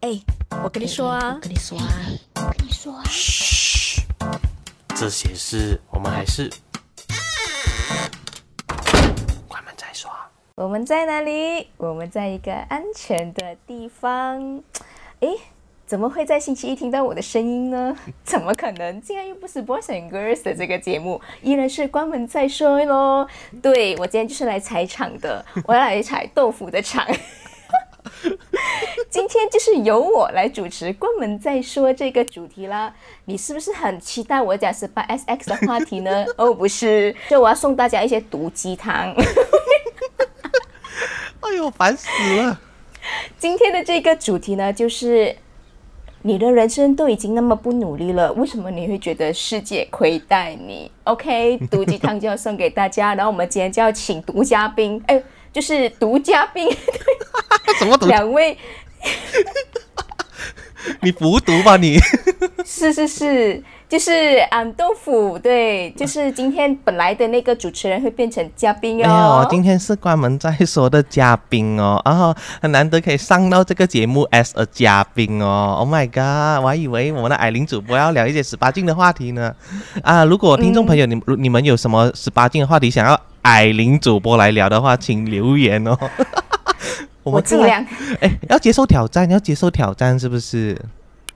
哎，我跟你说啊，我跟你说啊，我跟你说啊，嘘，这些事我们还是关门再说。我们在哪里？我们在一个安全的地方。哎，怎么会在星期一听到我的声音呢？怎么可能？竟然又不是 Boys and Girls 的这个节目，依然是关门再说喽。对我今天就是来踩场的，我要来踩豆腐的场。今天就是由我来主持“关门再说”这个主题啦。你是不是很期待我讲十八 SX 的话题呢？哦，不是，就我要送大家一些毒鸡汤。哎呦，烦死了！今天的这个主题呢，就是你的人生都已经那么不努力了，为什么你会觉得世界亏待你？OK，毒鸡汤就要送给大家。然后我们今天就要请毒嘉宾，哎，就是毒嘉宾，什么毒？两位。你服毒吧你？是是是，就是俺豆腐，对，就是今天本来的那个主持人会变成嘉宾哦。今天是关门在说的嘉宾哦，然后很难得可以上到这个节目 as a 嘉宾哦。Oh my god，我还以为我们的矮玲主播要聊一些十八禁的话题呢。啊，如果听众朋友你你们有什么十八禁的话题想要矮玲主播来聊的话，请留言哦。我尽量。哎，要接受挑战，要接受挑战，是不是？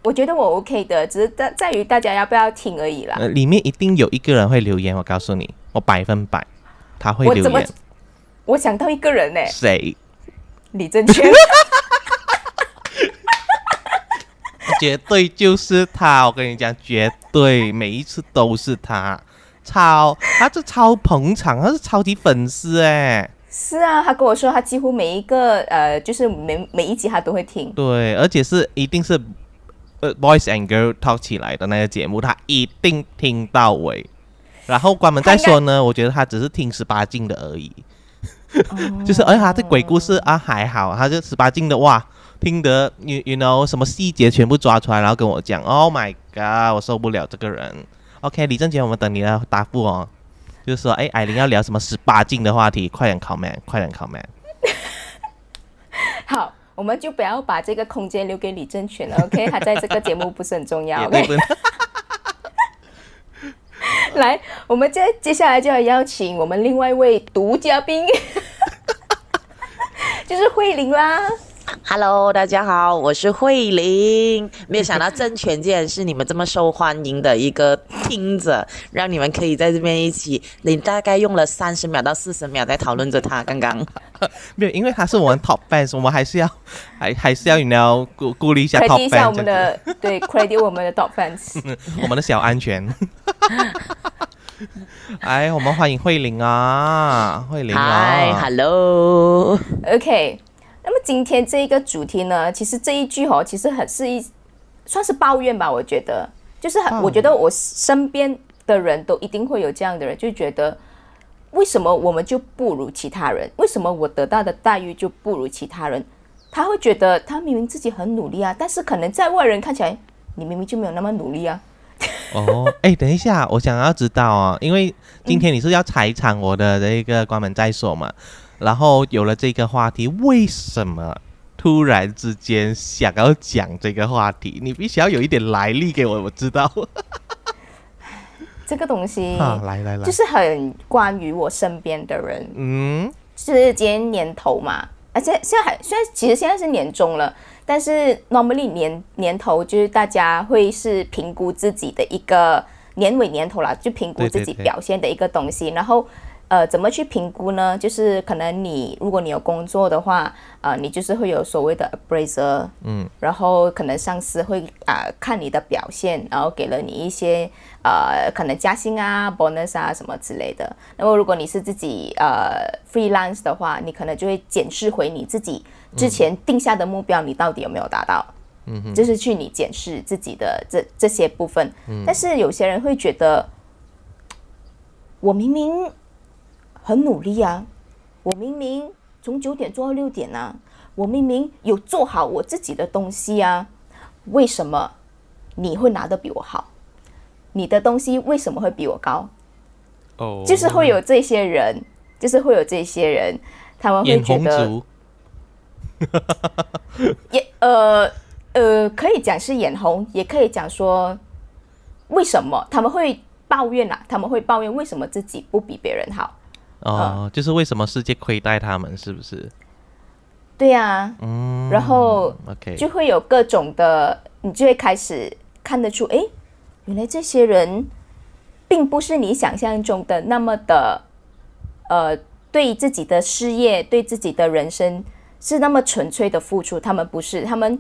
我觉得我 OK 的，只是在在于大家要不要听而已啦。呃，里面一定有一个人会留言，我告诉你，我百分百他会留言。我想到一个人呢。谁？李正全。绝对就是他，我跟你讲，绝对每一次都是他，超，他是超捧场，他是超级粉丝哎。是啊，他跟我说，他几乎每一个呃，就是每每一集他都会听。对，而且是一定是呃，Boys and Girl talk 起来的那个节目，他一定听到尾。然后关门再说呢，我觉得他只是听十八禁的而已。就是而且他这鬼故事啊还好，他就十八禁的哇，听得 you you know 什么细节全部抓出来，然后跟我讲，Oh my god，我受不了这个人。OK，李正杰，我们等你的答复哦。就是说，哎，艾琳要聊什么十八禁的话题？快点，comment，快点，comment。好，我们就不要把这个空间留给李正权了，OK？他在这个节目不是很重要。来，我们接接下来就要邀请我们另外一位独嘉宾，就是慧玲啦。Hello，大家好，我是慧玲。没有想到正权竟然是你们这么受欢迎的一个听者，让你们可以在这边一起。你大概用了三十秒到四十秒在讨论着他。刚刚 没有，因为他是我们 Top Fans，我们还是要还还是要你要鼓鼓励一下 Top Fans。一下我们的对，credit 我们的 Top Fans，我们的小安全。哎，我们欢迎慧玲啊，慧玲啊，Hi，Hello，OK。那么今天这一个主题呢，其实这一句哦，其实很是一算是抱怨吧。我觉得，就是很，我觉得我身边的人都一定会有这样的人，就觉得为什么我们就不如其他人？为什么我得到的待遇就不如其他人？他会觉得他明明自己很努力啊，但是可能在外人看起来，你明明就没有那么努力啊。哦，哎，等一下，我想要知道啊，因为今天你是要踩场我的这个关门在所嘛。然后有了这个话题，为什么突然之间想要讲这个话题？你必须要有一点来历给我，我知道。这个东西，来来来，就是很关于我身边的人。嗯，是今年年头嘛，而且现在还虽然其实现在是年终了，但是 normally 年年头就是大家会是评估自己的一个年尾年头啦，就评估自己表现的一个东西，然后。呃，怎么去评估呢？就是可能你如果你有工作的话，呃，你就是会有所谓的 appraiser，嗯，然后可能上司会啊看你的表现，然后给了你一些呃可能加薪啊、bonus 啊什么之类的。那么如果你是自己呃 freelance 的话，你可能就会检视回你自己之前定下的目标，你到底有没有达到？嗯哼，就是去你检视自己的这这些部分。嗯，但是有些人会觉得，我明明。很努力啊！我明明从九点做到六点啊，我明明有做好我自己的东西啊，为什么你会拿的比我好？你的东西为什么会比我高？哦，就是会有这些人，就是会有这些人，他们会觉得，也呃，呃，可以讲是眼红，也可以讲说为什么他们会抱怨啊？他们会抱怨为什么自己不比别人好？哦，就是为什么世界亏待他们，是不是？对呀，嗯，然后 OK，就会有各种的，你就会开始看得出，哎，原来这些人并不是你想象中的那么的，呃，对自己的事业、对自己的人生是那么纯粹的付出。他们不是，他们，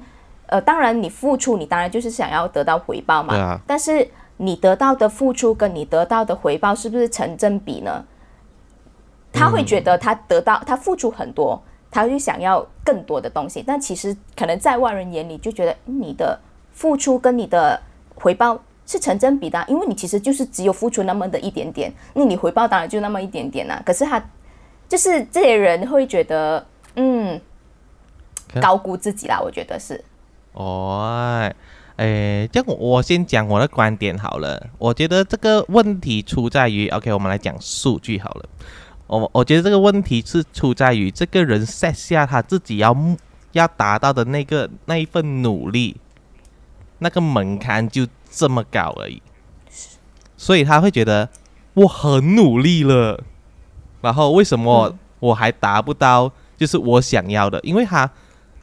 呃，当然你付出，你当然就是想要得到回报嘛。啊。但是你得到的付出跟你得到的回报是不是成正比呢？他会觉得他得到，他付出很多。他就想要更多的东西，但其实可能在外人眼里就觉得你的付出跟你的回报是成正比的，因为你其实就是只有付出那么的一点点，那你回报当然就那么一点点啦。可是他就是这些人会觉得，嗯，高估自己啦，我觉得是。哦，哎，这样我先讲我的观点好了。我觉得这个问题出在于，OK，我们来讲数据好了。我我觉得这个问题是出在于这个人 set 下他自己要要达到的那个那一份努力，那个门槛就这么高而已，所以他会觉得我很努力了，然后为什么我还达不到就是我想要的？因为他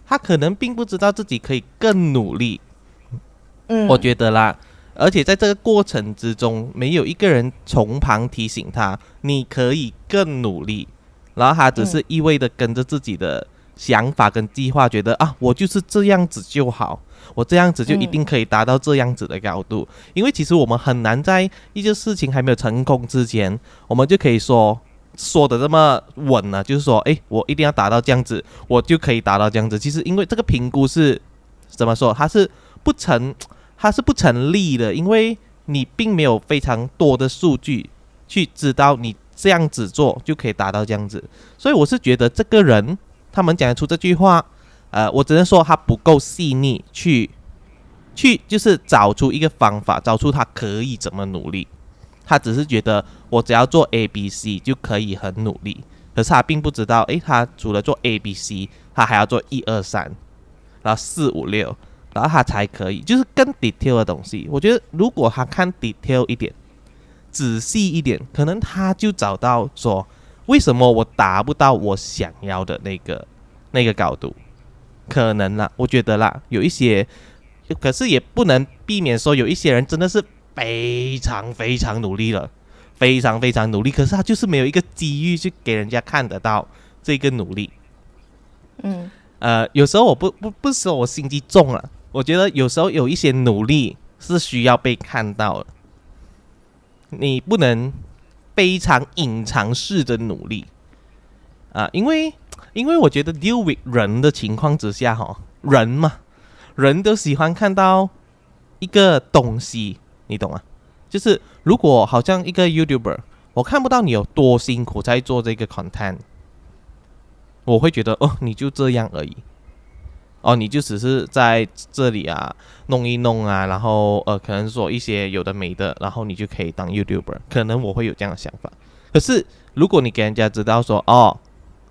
他可能并不知道自己可以更努力，嗯，我觉得啦。而且在这个过程之中，没有一个人从旁提醒他，你可以更努力，然后他只是一味的跟着自己的想法跟计划，觉得啊，我就是这样子就好，我这样子就一定可以达到这样子的高度。因为其实我们很难在一件事情还没有成功之前，我们就可以说说的这么稳呢，就是说，哎，我一定要达到这样子，我就可以达到这样子。其实因为这个评估是怎么说，它是不成。它是不成立的，因为你并没有非常多的数据去知道你这样子做就可以达到这样子，所以我是觉得这个人他们讲出这句话，呃，我只能说他不够细腻，去去就是找出一个方法，找出他可以怎么努力。他只是觉得我只要做 A、B、C 就可以很努力，可是他并不知道，诶，他除了做 A、B、C，他还要做一二三，然后四五六。然后他才可以，就是更 detail 的东西。我觉得如果他看 detail 一点，仔细一点，可能他就找到说，为什么我达不到我想要的那个那个高度？可能啦，我觉得啦，有一些，可是也不能避免说，有一些人真的是非常非常努力了，非常非常努力，可是他就是没有一个机遇去给人家看得到这个努力。嗯，呃，有时候我不不不说我心机重了。我觉得有时候有一些努力是需要被看到的，你不能非常隐藏式的努力啊，因为因为我觉得 deal with 人的情况之下，哈，人嘛，人都喜欢看到一个东西，你懂吗？就是如果好像一个 YouTuber，我看不到你有多辛苦在做这个 content，我会觉得哦，你就这样而已。哦，你就只是在这里啊弄一弄啊，然后呃，可能说一些有的没的，然后你就可以当 YouTuber。可能我会有这样的想法。可是如果你给人家知道说，哦，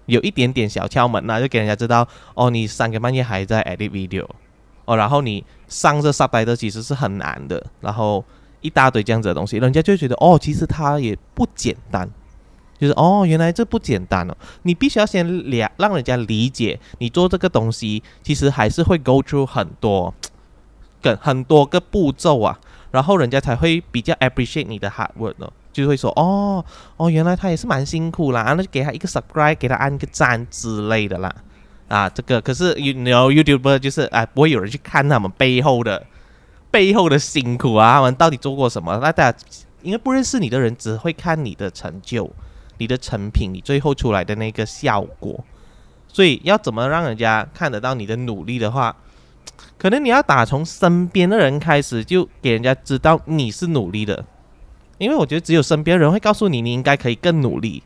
有一点点小窍门，那就给人家知道，哦，你三更半夜还在 edit video，哦，然后你上这 subtitle 其实是很难的，然后一大堆这样子的东西，人家就觉得，哦，其实它也不简单。就是哦，原来这不简单哦！你必须要先了让人家理解，你做这个东西其实还是会 go through 很多，跟很多个步骤啊，然后人家才会比较 appreciate 你的 hard work 哦，就会说哦哦，原来他也是蛮辛苦啦，那就给他一个 subscribe，给他按个赞之类的啦，啊，这个可是 you know YouTuber 就是哎，不会有人去看他们背后的背后的辛苦啊，他们到底做过什么？那大家因为不认识你的人只会看你的成就。你的成品，你最后出来的那个效果，所以要怎么让人家看得到你的努力的话，可能你要打从身边的人开始，就给人家知道你是努力的，因为我觉得只有身边人会告诉你，你应该可以更努力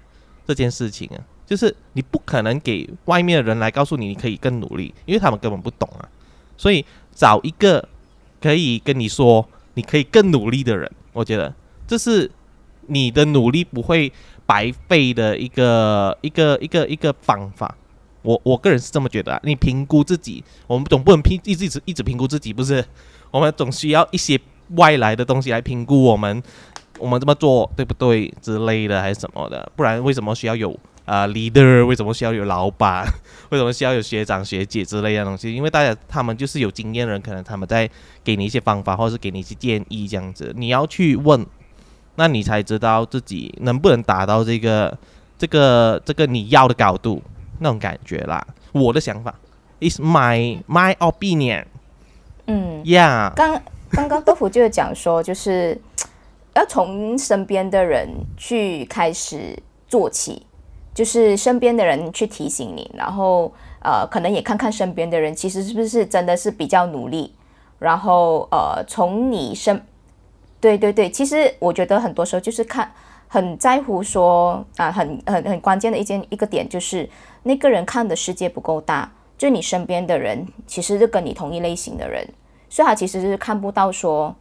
这件事情啊，就是你不可能给外面的人来告诉你你可以更努力，因为他们根本不懂啊，所以找一个可以跟你说你可以更努力的人，我觉得这是你的努力不会。白费的一个一个一个一个方法，我我个人是这么觉得，啊你评估自己，我们总不能评一直一直一直评估自己，不是？我们总需要一些外来的东西来评估我们，我们这么做对不对之类的，还是什么的？不然为什么需要有啊 leader？为什么需要有老板？为什么需要有学长学姐之类的东西？因为大家他们就是有经验的人，可能他们在给你一些方法，或者是给你一些建议这样子，你要去问，那你才知道自己能不能达到这个这个这个你要的高度那种感觉啦。我的想法，is my my opinion。嗯，Yeah，刚刚刚豆腐就有讲说，就是要从身边的人去开始做起，就是身边的人去提醒你，然后呃，可能也看看身边的人其实是不是真的是比较努力，然后呃，从你身，对对对，其实我觉得很多时候就是看很在乎说啊、很很很关键的一件一个点就是那个人看的世界不够大。就你身边的人，其实是跟你同一类型的人，所以他其实是看不到说，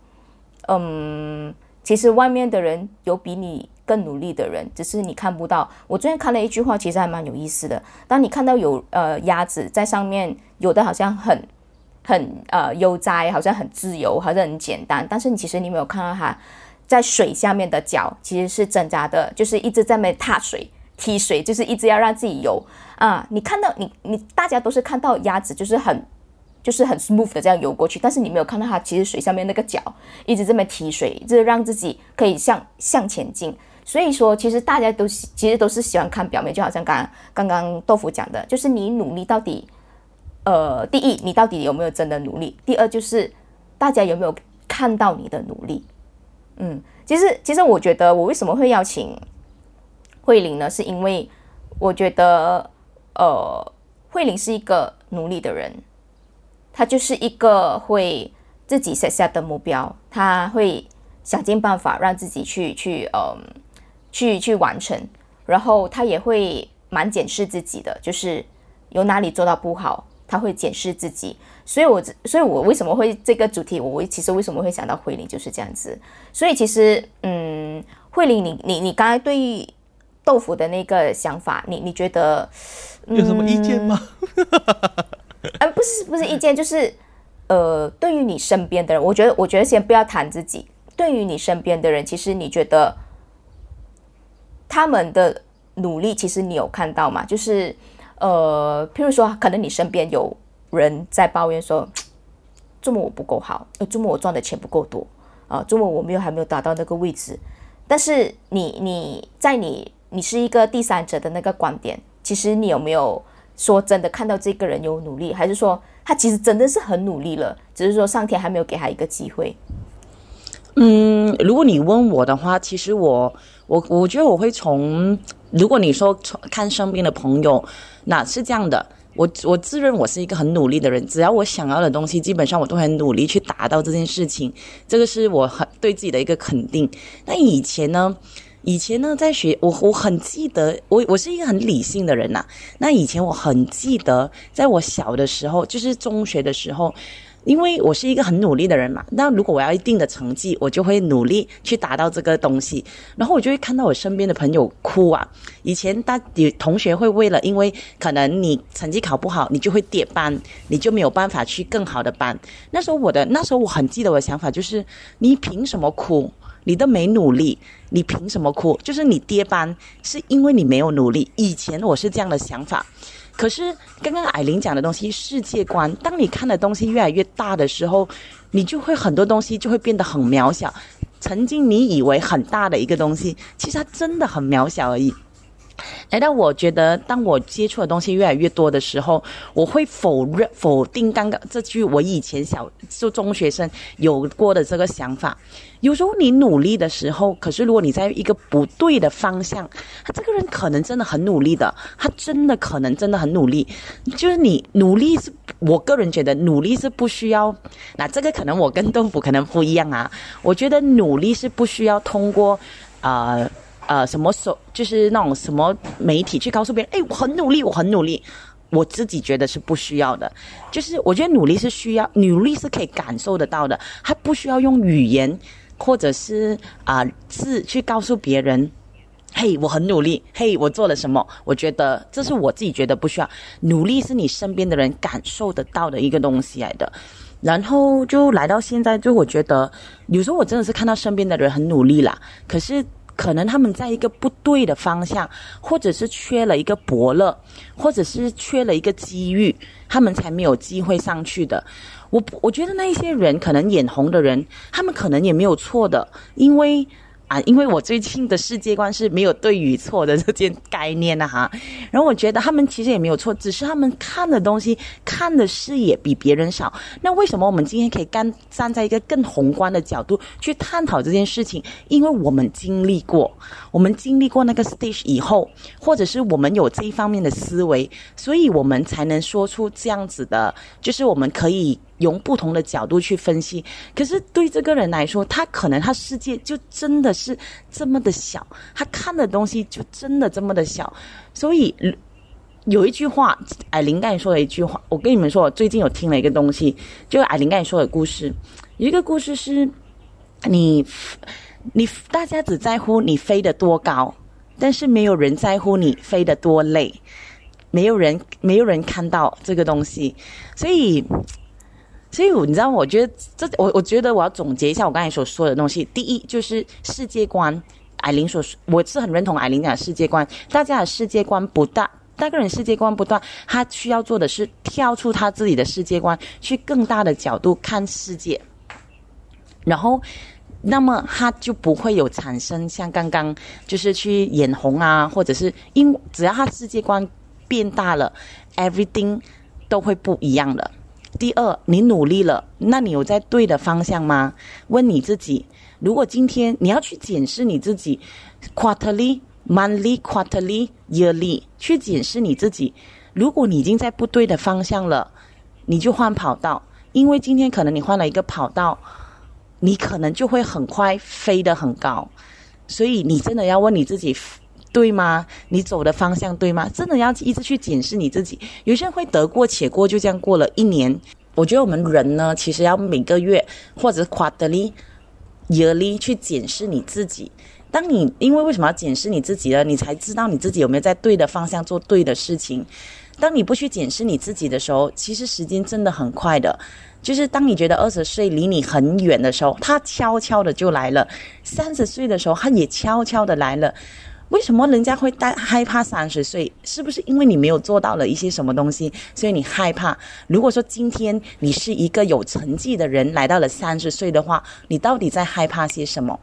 嗯，其实外面的人有比你更努力的人，只是你看不到。我昨天看了一句话，其实还蛮有意思的。当你看到有呃鸭子在上面，有的好像很很呃悠哉，好像很自由，好像很简单，但是你其实你没有看到它在水下面的脚其实是挣扎的，就是一直在那踏水。踢水就是一直要让自己游啊！你看到你你大家都是看到鸭子就是很就是很 smooth 的这样游过去，但是你没有看到它其实水下面那个脚一直这么踢水，就是让自己可以向向前进。所以说，其实大家都其实都是喜欢看表面，就好像刚刚刚豆腐讲的，就是你努力到底，呃，第一你到底有没有真的努力？第二就是大家有没有看到你的努力？嗯，其实其实我觉得我为什么会邀请。慧玲呢，是因为我觉得，呃，慧玲是一个努力的人，她就是一个会自己设下的目标，她会想尽办法让自己去去呃去去完成，然后她也会蛮检视自己的，就是有哪里做到不好，她会检视自己。所以我，所以我为什么会这个主题，我其实为什么会想到慧玲就是这样子。所以其实，嗯，慧玲，你你你刚才对。豆腐的那个想法，你你觉得、嗯、有什么意见吗？嗯，不是不是意见，就是呃，对于你身边的人，我觉得我觉得先不要谈自己。对于你身边的人，其实你觉得他们的努力，其实你有看到吗？就是呃，譬如说，可能你身边有人在抱怨说，这么我不够好，呃，这么我赚的钱不够多啊，这么我没有还没有达到那个位置。但是你你在你你是一个第三者的那个观点，其实你有没有说真的看到这个人有努力，还是说他其实真的是很努力了，只是说上天还没有给他一个机会？嗯，如果你问我的话，其实我我我觉得我会从，如果你说从看身边的朋友，那是这样的。我我自认我是一个很努力的人，只要我想要的东西，基本上我都很努力去达到这件事情。这个是我很对自己的一个肯定。那以前呢？以前呢，在学我我很记得，我我是一个很理性的人呐、那以前我很记得，在我小的时候，就是中学的时候。因为我是一个很努力的人嘛，那如果我要一定的成绩，我就会努力去达到这个东西，然后我就会看到我身边的朋友哭啊。以前大有同学会为了，因为可能你成绩考不好，你就会跌班，你就没有办法去更好的班。那时候我的那时候我很记得我的想法就是，你凭什么哭？你都没努力，你凭什么哭？就是你跌班是因为你没有努力。以前我是这样的想法。可是刚刚矮玲讲的东西，世界观，当你看的东西越来越大的时候，你就会很多东西就会变得很渺小。曾经你以为很大的一个东西，其实它真的很渺小而已。来到我觉得，当我接触的东西越来越多的时候，我会否认、否定刚刚这句我以前小就中学生有过的这个想法。有时候你努力的时候，可是如果你在一个不对的方向，他这个人可能真的很努力的，他真的可能真的很努力。就是你努力是，我个人觉得努力是不需要。那这个可能我跟豆腐可能不一样啊。我觉得努力是不需要通过呃。呃，什么手就是那种什么媒体去告诉别人，哎，我很努力，我很努力。我自己觉得是不需要的，就是我觉得努力是需要，努力是可以感受得到的，它不需要用语言或者是啊、呃、字去告诉别人。嘿，我很努力，嘿，我做了什么？我觉得这是我自己觉得不需要努力，是你身边的人感受得到的一个东西来的。然后就来到现在，就我觉得有时候我真的是看到身边的人很努力啦，可是。可能他们在一个不对的方向，或者是缺了一个伯乐，或者是缺了一个机遇，他们才没有机会上去的。我我觉得那一些人可能眼红的人，他们可能也没有错的，因为。啊，因为我最近的世界观是没有对与错的这件概念的哈，然后我觉得他们其实也没有错，只是他们看的东西、看的视野比别人少。那为什么我们今天可以干站在一个更宏观的角度去探讨这件事情？因为我们经历过，我们经历过那个 stage 以后，或者是我们有这一方面的思维，所以我们才能说出这样子的，就是我们可以。用不同的角度去分析，可是对这个人来说，他可能他世界就真的是这么的小，他看的东西就真的这么的小。所以有一句话，艾琳刚才说的一句话，我跟你们说，我最近有听了一个东西，就是艾琳刚才说的故事。一个故事是，你你大家只在乎你飞得多高，但是没有人在乎你飞得多累，没有人没有人看到这个东西，所以。所以你知道，我觉得这我我觉得我要总结一下我刚才所说的东西。第一就是世界观，艾琳所说我是很认同艾琳讲的世界观。大家的世界观不大，大个人世界观不断，他需要做的是跳出他自己的世界观，去更大的角度看世界。然后，那么他就不会有产生像刚刚就是去眼红啊，或者是因只要他世界观变大了，everything 都会不一样的。第二，你努力了，那你有在对的方向吗？问你自己，如果今天你要去检视你自己，quarterly、monthly、quarterly、yearly，去检视你自己，如果你已经在不对的方向了，你就换跑道，因为今天可能你换了一个跑道，你可能就会很快飞得很高，所以你真的要问你自己。对吗？你走的方向对吗？真的要一直去检视你自己。有些人会得过且过，就这样过了一年。我觉得我们人呢，其实要每个月或者 quarterly、yearly 去检视你自己。当你因为为什么要检视你自己呢？你才知道你自己有没有在对的方向做对的事情。当你不去检视你自己的时候，其实时间真的很快的。就是当你觉得二十岁离你很远的时候，它悄悄的就来了；三十岁的时候，它也悄悄的来了。为什么人家会带害怕三十岁？是不是因为你没有做到了一些什么东西，所以你害怕？如果说今天你是一个有成绩的人，来到了三十岁的话，你到底在害怕些什么？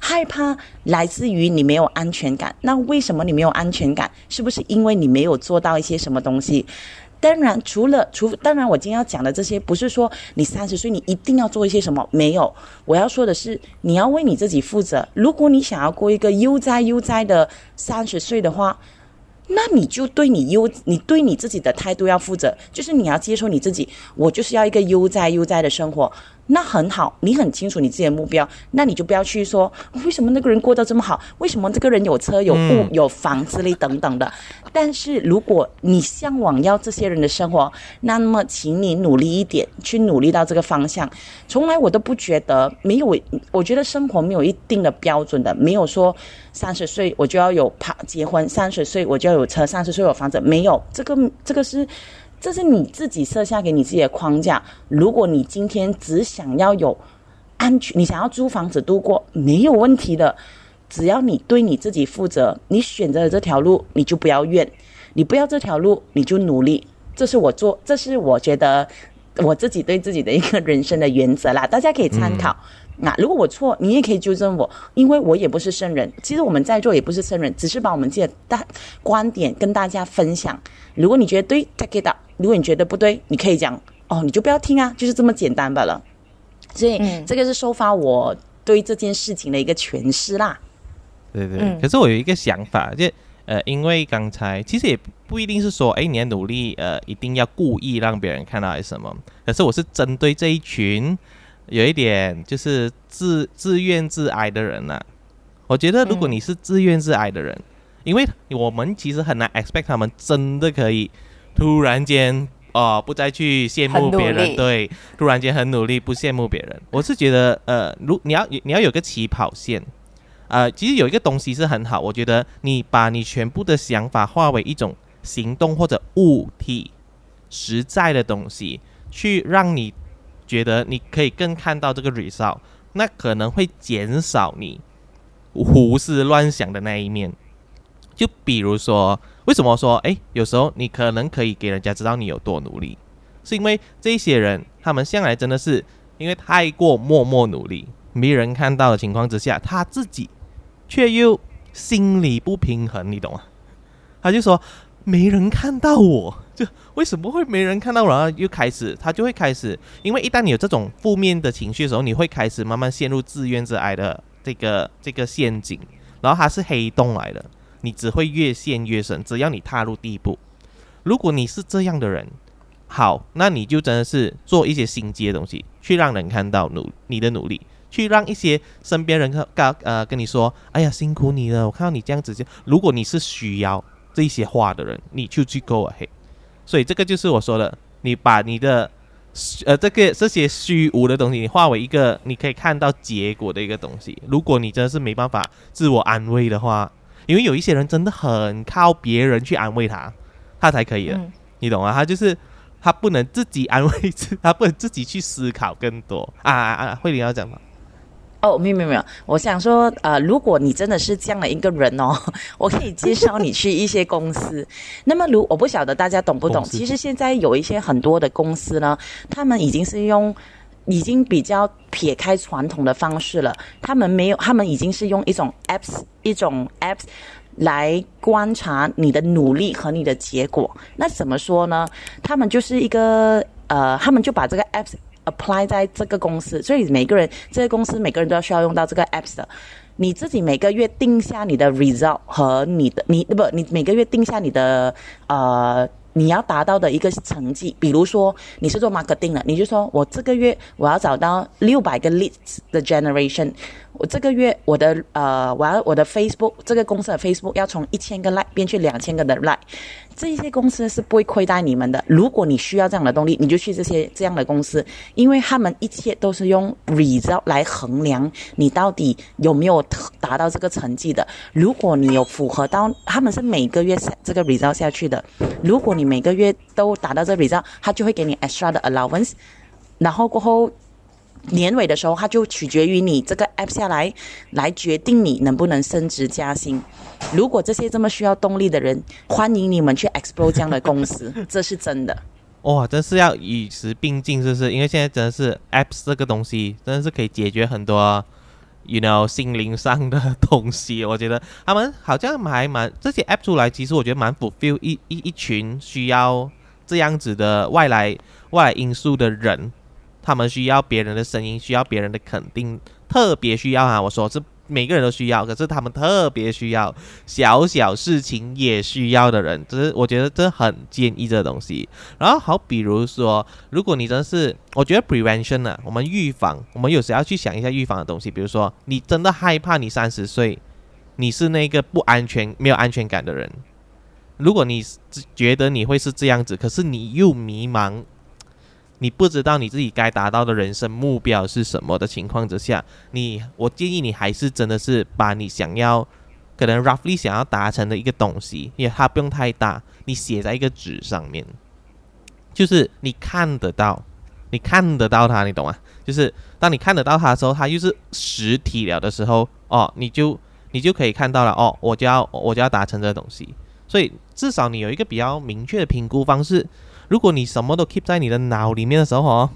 害怕来自于你没有安全感。那为什么你没有安全感？是不是因为你没有做到一些什么东西？当然，除了除当然，我今天要讲的这些，不是说你三十岁你一定要做一些什么，没有。我要说的是，你要为你自己负责。如果你想要过一个悠哉悠哉的三十岁的话，那你就对你悠，你对你自己的态度要负责，就是你要接受你自己，我就是要一个悠哉悠哉的生活。那很好，你很清楚你自己的目标，那你就不要去说为什么那个人过得这么好，为什么这个人有车有物有房之类等等的。但是如果你向往要这些人的生活，那么请你努力一点，去努力到这个方向。从来我都不觉得没有，我觉得生活没有一定的标准的，没有说三十岁我就要有跑结婚，三十岁我就要有车，三十岁有房子，没有这个这个是。这是你自己设下给你自己的框架。如果你今天只想要有安全，你想要租房子度过，没有问题的。只要你对你自己负责，你选择了这条路，你就不要怨；你不要这条路，你就努力。这是我做，这是我觉得我自己对自己的一个人生的原则啦。大家可以参考。那如果我错，你也可以纠正我，因为我也不是圣人。其实我们在座也不是圣人，只是把我们自己的大观点跟大家分享。如果你觉得对，take it up。如果你觉得不对，你可以讲哦，你就不要听啊，就是这么简单罢了。所以这个是收发我对这件事情的一个诠释啦。对对，可是我有一个想法，就呃，因为刚才其实也不一定是说，哎，你的努力呃一定要故意让别人看到还是什么。可是我是针对这一群有一点就是自自怨自哀的人呐。我觉得如果你是自怨自哀的人，因为我们其实很难 expect 他们真的可以。突然间，哦，不再去羡慕别人，对，突然间很努力，不羡慕别人。我是觉得，呃，如你要你要有个起跑线，呃，其实有一个东西是很好，我觉得你把你全部的想法化为一种行动或者物体，实在的东西，去让你觉得你可以更看到这个 result，那可能会减少你胡思乱想的那一面。就比如说，为什么说诶，有时候你可能可以给人家知道你有多努力，是因为这些人他们向来真的是因为太过默默努力，没人看到的情况之下，他自己。却又心里不平衡，你懂吗？他就说没人看到我，就为什么会没人看到？然后又开始，他就会开始，因为一旦你有这种负面的情绪的时候，你会开始慢慢陷入自怨自艾的这个这个陷阱。然后它是黑洞来的，你只会越陷越深。只要你踏入第一步，如果你是这样的人，好，那你就真的是做一些心机的东西，去让人看到努你的努力。去让一些身边人告呃跟你说，哎呀辛苦你了，我看到你这样子就，如果你是需要这些话的人，你就去 go ahead。所以这个就是我说的，你把你的呃这个这些虚无的东西，你化为一个你可以看到结果的一个东西。如果你真的是没办法自我安慰的话，因为有一些人真的很靠别人去安慰他，他才可以的，你懂吗？他就是他不能自己安慰自，他不能自己去思考更多啊啊啊！慧玲要讲吗？哦，没有没有没有，我想说，呃，如果你真的是这样的一个人哦，我可以介绍你去一些公司。那么，如我不晓得大家懂不懂，其实现在有一些很多的公司呢，他们已经是用，已经比较撇开传统的方式了，他们没有，他们已经是用一种 apps，一种 apps 来观察你的努力和你的结果。那怎么说呢？他们就是一个，呃，他们就把这个 apps。Apply 在这个公司，所以每个人这个公司每个人都要需要用到这个 apps 的。你自己每个月定下你的 result 和你的你不，你每个月定下你的呃你要达到的一个成绩。比如说你是做 marketing 的，你就说我这个月我要找到六百个 leads 的 generation。我这个月我的呃我要我的 Facebook 这个公司的 Facebook 要从一千个 like 变去两千个的 like。这些公司是不会亏待你们的。如果你需要这样的动力，你就去这些这样的公司，因为他们一切都是用 result 来衡量你到底有没有达到这个成绩的。如果你有符合到，他们是每个月这个 result 下去的。如果你每个月都达到这 result，他就会给你 extra 的 allowance。然后过后。年尾的时候，它就取决于你这个 app 下来，来决定你能不能升职加薪。如果这些这么需要动力的人，欢迎你们去 explore 这样的公司，这是真的。哇，真是要与时并进，是不是？因为现在真的是 apps 这个东西，真的是可以解决很多，you know 心灵上的东西。我觉得他们好像还蛮这些 app 出来，其实我觉得蛮 fulfill 一一一群需要这样子的外来外来因素的人。他们需要别人的声音，需要别人的肯定，特别需要啊！我说是每个人都需要，可是他们特别需要小小事情也需要的人，只是我觉得这很建议这东西。然后好，比如说，如果你真是，我觉得 prevention 啊，我们预防，我们有时要去想一下预防的东西。比如说，你真的害怕你三十岁，你是那个不安全、没有安全感的人。如果你觉得你会是这样子，可是你又迷茫。你不知道你自己该达到的人生目标是什么的情况之下，你我建议你还是真的是把你想要可能 roughly 想要达成的一个东西，因为它不用太大，你写在一个纸上面，就是你看得到，你看得到它，你懂吗？就是当你看得到它的时候，它又是实体了的时候，哦，你就你就可以看到了，哦，我就要我就要达成这个东西，所以至少你有一个比较明确的评估方式。如果你什么都 keep 在你的脑里面的时候，哦，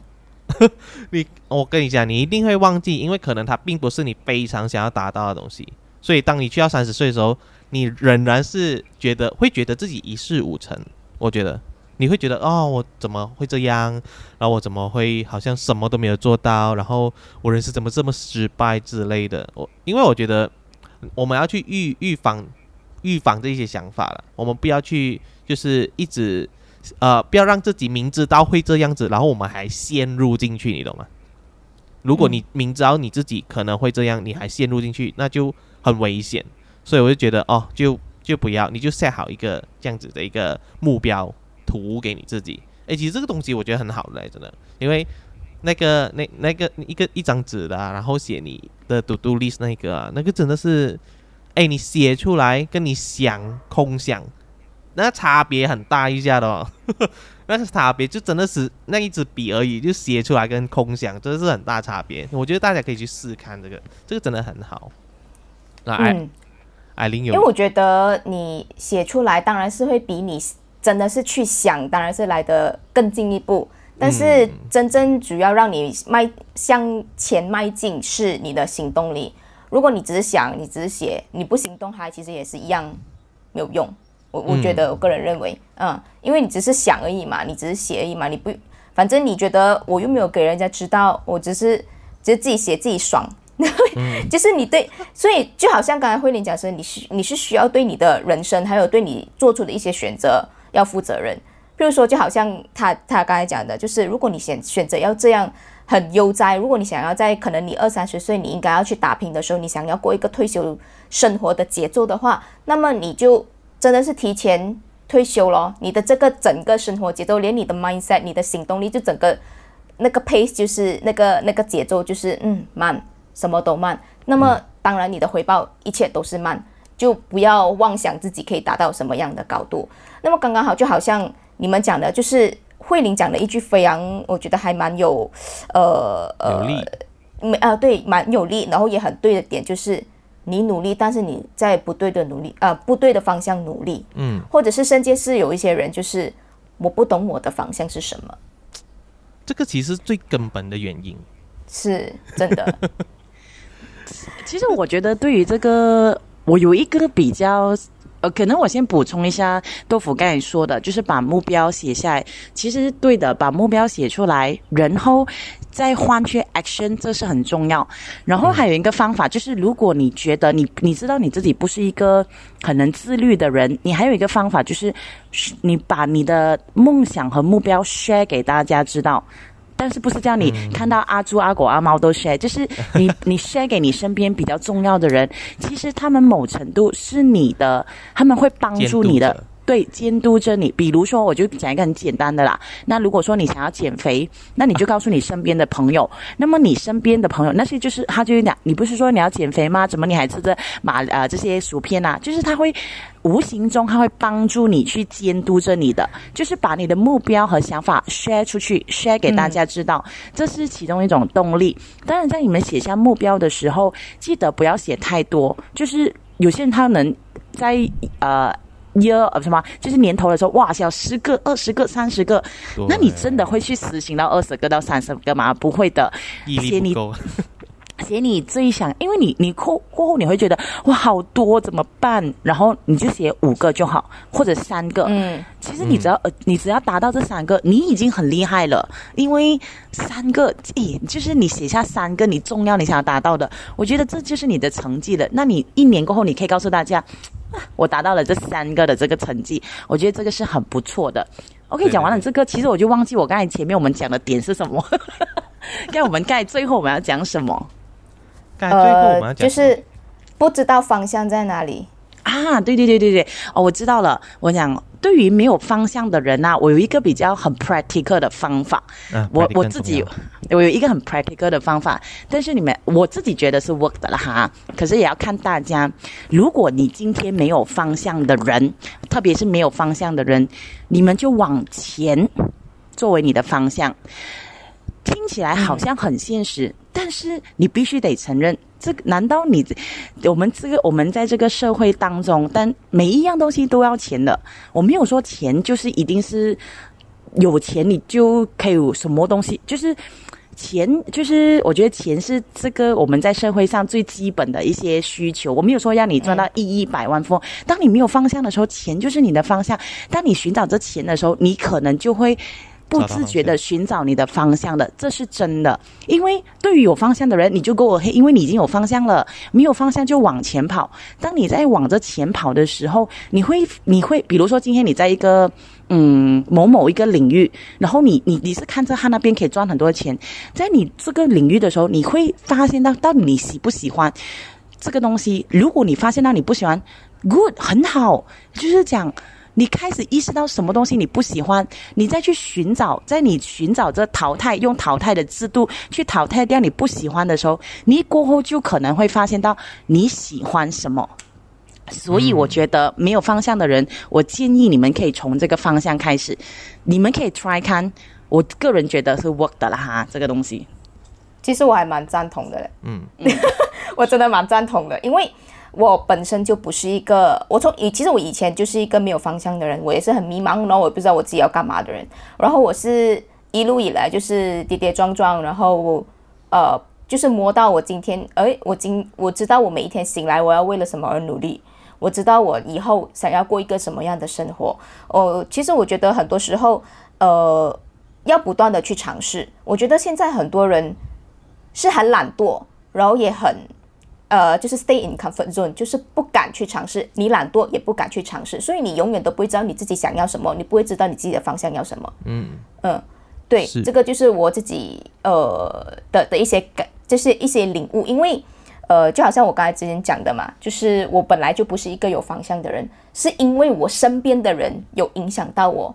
你我跟你讲，你一定会忘记，因为可能它并不是你非常想要达到的东西。所以当你去到三十岁的时候，你仍然是觉得会觉得自己一事无成。我觉得你会觉得哦，我怎么会这样？然后我怎么会好像什么都没有做到？然后我人生怎么这么失败之类的？我因为我觉得我们要去预预防预防这些想法了，我们不要去就是一直。呃，不要让自己明知道会这样子，然后我们还陷入进去，你懂吗？如果你明知道你自己可能会这样，你还陷入进去，那就很危险。所以我就觉得，哦，就就不要，你就设好一个这样子的一个目标图给你自己。诶，其实这个东西我觉得很好的，真的，因为那个那那个一个一张纸的，然后写你的 to do list 那个，那个真的是，哎，你写出来跟你想空想，那差别很大一下的，哦，那个差别就真的是那一支笔而已，就写出来跟空想真的是很大差别。我觉得大家可以去试看这个，这个真的很好。嗯，艾琳有，因为我觉得你写出来当然是会比你真的是去想，当然是来的更进一步。但是真正主要让你迈向前迈进是你的行动力。如果你只是想，你只是写，你不行动，它其实也是一样没有用。我我觉得我个人认为，嗯，因为你只是想而已嘛，你只是写而已嘛，你不，反正你觉得我又没有给人家知道，我只是只是自己写自己爽。就是你对，所以就好像刚才慧玲讲说，你是你是需要对你的人生，还有对你做出的一些选择要负责任。譬如说，就好像他他刚才讲的，就是如果你选选择要这样很悠哉，如果你想要在可能你二三十岁你应该要去打拼的时候，你想要过一个退休生活的节奏的话，那么你就真的是提前退休咯。你的这个整个生活节奏，连你的 mindset、你的行动力，就整个那个 pace 就是那个那个节奏就是嗯慢。什么都慢，那么当然你的回报一切都是慢，就不要妄想自己可以达到什么样的高度。那么刚刚好，就好像你们讲的，就是慧玲讲的一句非常，我觉得还蛮有，呃呃，没啊，对，蛮有力，然后也很对的点，就是你努力，但是你在不对的努力，呃，不对的方向努力，嗯，或者是甚至是有一些人，就是我不懂我的方向是什么，这个其实最根本的原因是真的。其实我觉得，对于这个，我有一个比较，呃，可能我先补充一下豆腐刚才说的，就是把目标写下来。其实对的，把目标写出来，然后再换去 action，这是很重要。然后还有一个方法，就是如果你觉得你你知道你自己不是一个很能自律的人，你还有一个方法，就是你把你的梦想和目标 share 给大家知道。但是不是叫你看到阿猪、阿狗、阿猫都 share，就是你你 share 给你身边比较重要的人，其实他们某程度是你的，他们会帮助你的。对，监督着你。比如说，我就讲一个很简单的啦。那如果说你想要减肥，那你就告诉你身边的朋友。那么你身边的朋友，那些就是他就讲，你不是说你要减肥吗？怎么你还吃着马啊这些薯片啊？就是他会无形中他会帮助你去监督着你的，就是把你的目标和想法 share 出去，share 给大家知道，这是其中一种动力。当然，在你们写下目标的时候，记得不要写太多。就是有些人他能在呃。Year 呃什么，就是年头的时候，哇，小十个、二十个、三十个，那你真的会去实行到二十个到三十个吗？不会的，写你写你最想，因为你你过过后你会觉得哇好多怎么办？然后你就写五个就好，或者三个。嗯，其实你只要呃你只要达到这三个，你已经很厉害了。因为三个，诶，就是你写下三个你重要你想要达到的，我觉得这就是你的成绩了。那你一年过后，你可以告诉大家。我达到了这三个的这个成绩，我觉得这个是很不错的。OK，讲完了这个，其实我就忘记我刚才前面我们讲的点是什么。该我们该最后我们要讲什么？盖最后我们要讲就是不知道方向在哪里啊？对对对对对，哦，我知道了。我讲。对于没有方向的人呐，我有一个比较很 practical 的方法。我我自己我有一个很 practical 的方法，但是你们我自己觉得是 work 的了哈。可是也要看大家。如果你今天没有方向的人，特别是没有方向的人，你们就往前作为你的方向。听起来好像很现实，但是你必须得承认。这难道你我们这个我们在这个社会当中，但每一样东西都要钱的。我没有说钱就是一定是有钱你就可以有什么东西，就是钱就是我觉得钱是这个我们在社会上最基本的一些需求。我没有说让你赚到一亿百万富翁，当你没有方向的时候，钱就是你的方向。当你寻找这钱的时候，你可能就会。不自觉的寻找你的方向的，这是真的。因为对于有方向的人，你就够黑，因为你已经有方向了。没有方向就往前跑。当你在往着前跑的时候，你会，你会，比如说今天你在一个嗯某某一个领域，然后你你你是看着他那边可以赚很多钱，在你这个领域的时候，你会发现到到底你喜不喜欢这个东西。如果你发现到你不喜欢，good 很好，就是讲。你开始意识到什么东西你不喜欢，你再去寻找，在你寻找着淘汰，用淘汰的制度去淘汰掉你不喜欢的时候，你过后就可能会发现到你喜欢什么。所以我觉得没有方向的人，我建议你们可以从这个方向开始，你们可以 try 看。我个人觉得是 work 的啦哈，这个东西。其实我还蛮赞同的嘞，嗯，我真的蛮赞同的，因为我本身就不是一个，我从以其实我以前就是一个没有方向的人，我也是很迷茫，然后我也不知道我自己要干嘛的人，然后我是一路以来就是跌跌撞撞，然后呃，就是摸到我今天，哎，我今我知道我每一天醒来我要为了什么而努力，我知道我以后想要过一个什么样的生活，哦，其实我觉得很多时候，呃，要不断的去尝试，我觉得现在很多人。是很懒惰，然后也很，呃，就是 stay in comfort zone，就是不敢去尝试。你懒惰也不敢去尝试，所以你永远都不会知道你自己想要什么，你不会知道你自己的方向要什么。嗯嗯，对，这个就是我自己呃的的一些感，就是一些领悟。因为呃，就好像我刚才之前讲的嘛，就是我本来就不是一个有方向的人，是因为我身边的人有影响到我，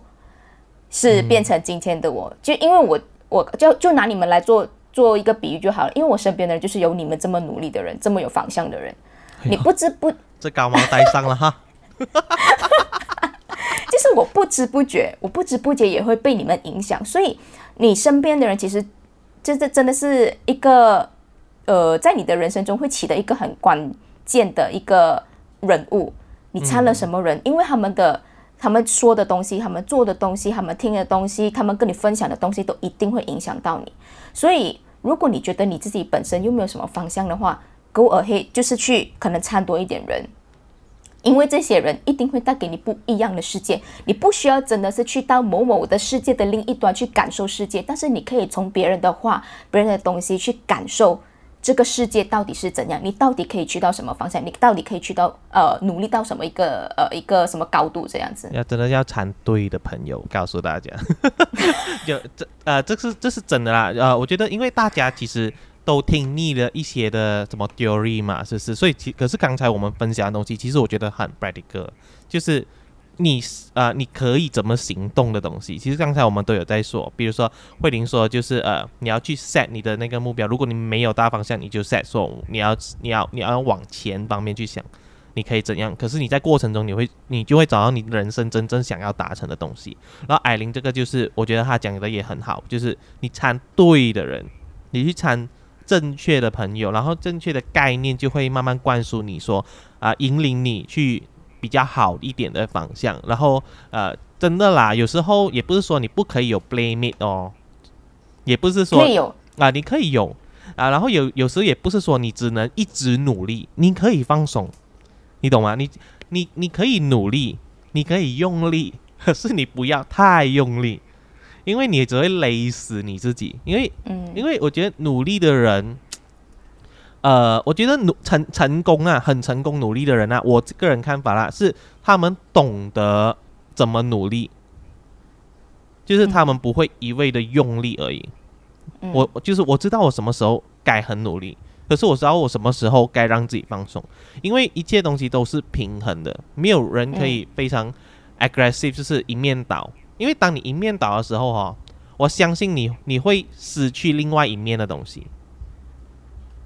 是变成今天的我。就因为我，我就就拿你们来做。做一个比喻就好了，因为我身边的人就是有你们这么努力的人，这么有方向的人，你不知不这高毛戴上了哈，就是我不知不觉，我不知不觉也会被你们影响，所以你身边的人其实这这真的是一个呃，在你的人生中会起的一个很关键的一个人物。你参了什么人？因为他们的。他们说的东西，他们做的东西，他们听的东西，他们跟你分享的东西，都一定会影响到你。所以，如果你觉得你自己本身又没有什么方向的话，Go ahead，就是去可能参多一点人，因为这些人一定会带给你不一样的世界。你不需要真的是去到某某的世界的另一端去感受世界，但是你可以从别人的话、别人的东西去感受。这个世界到底是怎样？你到底可以去到什么方向？你到底可以去到呃，努力到什么一个呃一个什么高度？这样子要真的要参对的朋友，告诉大家，就这呃，这是这是真的啦。呃，我觉得因为大家其实都听腻了一些的什么 theory 嘛，是不是？所以其可是刚才我们分享的东西，其实我觉得很 practical，就是。你呃，你可以怎么行动的东西，其实刚才我们都有在说，比如说慧玲说，就是呃，你要去 set 你的那个目标，如果你没有大方向，你就 set 说你要你要你要往前方面去想，你可以怎样？可是你在过程中，你会你就会找到你人生真正想要达成的东西。然后艾琳这个就是我觉得他讲的也很好，就是你参对的人，你去参正确的朋友，然后正确的概念就会慢慢灌输你说啊，引领你去。比较好一点的方向，然后呃，真的啦，有时候也不是说你不可以有 blame it 哦，也不是说可以有啊，你可以有啊，然后有有时候也不是说你只能一直努力，你可以放松，你懂吗？你你你可以努力，你可以用力，可是你不要太用力，因为你只会勒死你自己，因为嗯，因为我觉得努力的人。呃，我觉得努成成功啊，很成功努力的人啊，我个人看法啦，是他们懂得怎么努力，就是他们不会一味的用力而已。我就是我知道我什么时候该很努力，可是我知道我什么时候该让自己放松，因为一切东西都是平衡的，没有人可以非常 aggressive，就是一面倒。因为当你一面倒的时候哈，我相信你你会失去另外一面的东西。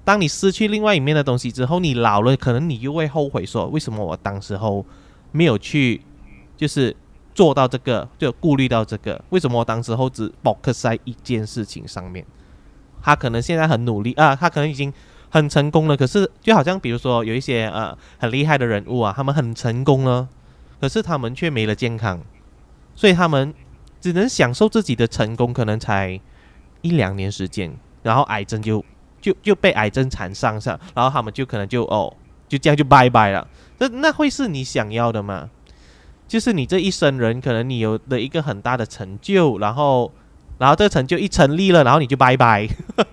当你失去另外一面的东西之后，你老了，可能你又会后悔说，为什么我当时候没有去，就是做到这个，就顾虑到这个，为什么我当时候只 focus 在一件事情上面？他可能现在很努力啊，他可能已经很成功了，可是就好像比如说有一些呃很厉害的人物啊，他们很成功了，可是他们却没了健康，所以他们只能享受自己的成功，可能才一两年时间，然后癌症就。就就被癌症缠上上，然后他们就可能就哦，就这样就拜拜了。那那会是你想要的吗？就是你这一生人，可能你有的一个很大的成就，然后然后这个成就一成立了，然后你就拜拜，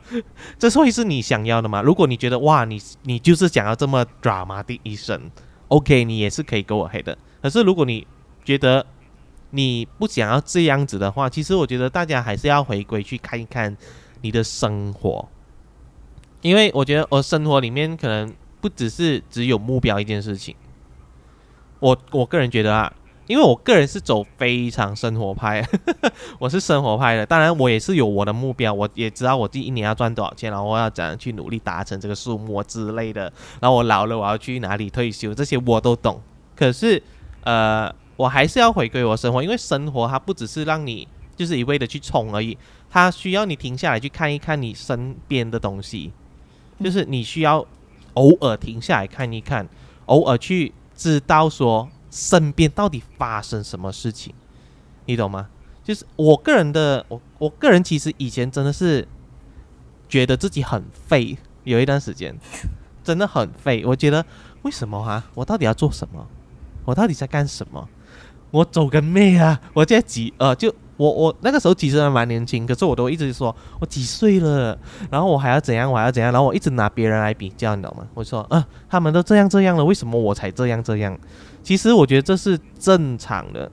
这会是你想要的吗？如果你觉得哇，你你就是想要这么 drama 的一生，OK，你也是可以给我黑的。可是如果你觉得你不想要这样子的话，其实我觉得大家还是要回归去看一看你的生活。因为我觉得我生活里面可能不只是只有目标一件事情，我我个人觉得啊，因为我个人是走非常生活派，我是生活派的。当然，我也是有我的目标，我也知道我第一年要赚多少钱，然后我要怎样去努力达成这个数目之类的。然后我老了我要去哪里退休，这些我都懂。可是，呃，我还是要回归我生活，因为生活它不只是让你就是一味的去冲而已，它需要你停下来去看一看你身边的东西，就是你需要偶尔停下来看一看，偶尔去知道说。身边到底发生什么事情，你懂吗？就是我个人的，我我个人其实以前真的是觉得自己很废，有一段时间真的很废。我觉得为什么啊？我到底要做什么？我到底在干什么？我走个妹啊！我在几呃，就我我那个时候其实还蛮年轻，可是我都一直说我几岁了，然后我还要怎样，我还要怎样，然后我一直拿别人来比较，你懂吗？我说啊，他们都这样这样了，为什么我才这样这样？其实我觉得这是正常的，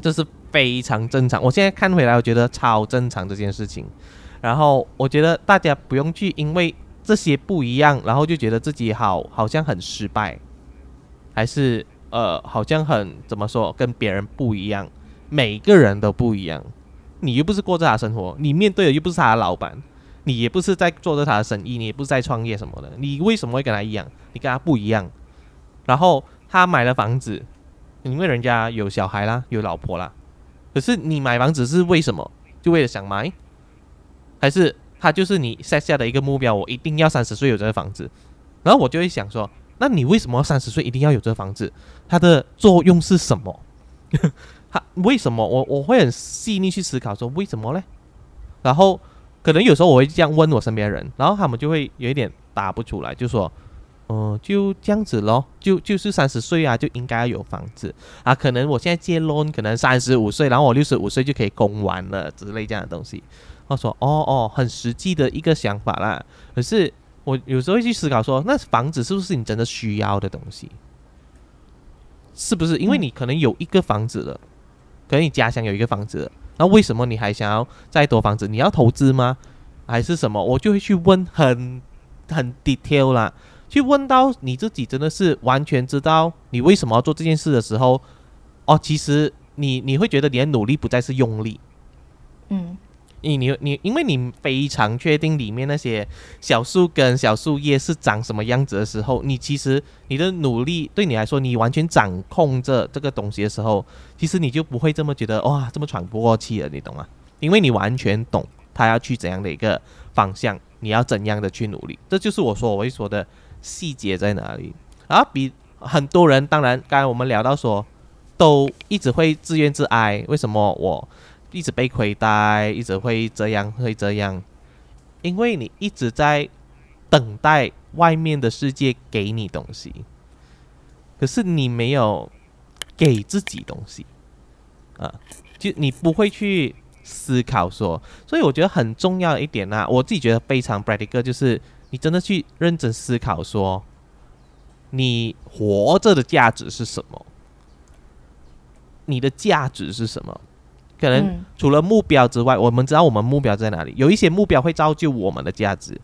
这是非常正常。我现在看回来，我觉得超正常这件事情。然后我觉得大家不用去因为这些不一样，然后就觉得自己好好像很失败，还是呃好像很怎么说跟别人不一样。每个人都不一样，你又不是过着他生活，你面对的又不是他的老板，你也不是在做着他的生意，你也不是在创业什么的，你为什么会跟他一样？你跟他不一样，然后。他买了房子，因为人家有小孩啦，有老婆啦。可是你买房子是为什么？就为了想买？还是他就是你设下的一个目标？我一定要三十岁有这个房子。然后我就会想说，那你为什么三十岁一定要有这个房子？它的作用是什么？他为什么？我我会很细腻去思考说为什么呢？然后可能有时候我会这样问我身边人，然后他们就会有一点答不出来，就说。嗯，就这样子咯，就就是三十岁啊，就应该要有房子啊。可能我现在借 loan，可能三十五岁，然后我六十五岁就可以供完了之类这样的东西。他说：“哦哦，很实际的一个想法啦。”可是我有时候会去思考说，那房子是不是你真的需要的东西？是不是？因为你可能有一个房子了，可能你家乡有一个房子，那为什么你还想要再多房子？你要投资吗？还是什么？我就会去问很很 detail 啦。去问到你自己真的是完全知道你为什么要做这件事的时候，哦，其实你你会觉得你的努力不再是用力，嗯，你你你，因为你非常确定里面那些小树根、小树叶是长什么样子的时候，你其实你的努力对你来说，你完全掌控着这个东西的时候，其实你就不会这么觉得哇，这么喘不过气了，你懂吗？因为你完全懂他要去怎样的一个方向，你要怎样的去努力，这就是我说我会说的。细节在哪里？啊比很多人，当然，刚才我们聊到说，都一直会自怨自哀，为什么我一直被亏待，一直会这样，会这样？因为你一直在等待外面的世界给你东西，可是你没有给自己东西啊，就你不会去思考说，所以我觉得很重要一点呢，我自己觉得非常 practical 就是。你真的去认真思考，说你活着的价值是什么？你的价值是什么？可能除了目标之外，我们知道我们目标在哪里。有一些目标会造就我们的价值。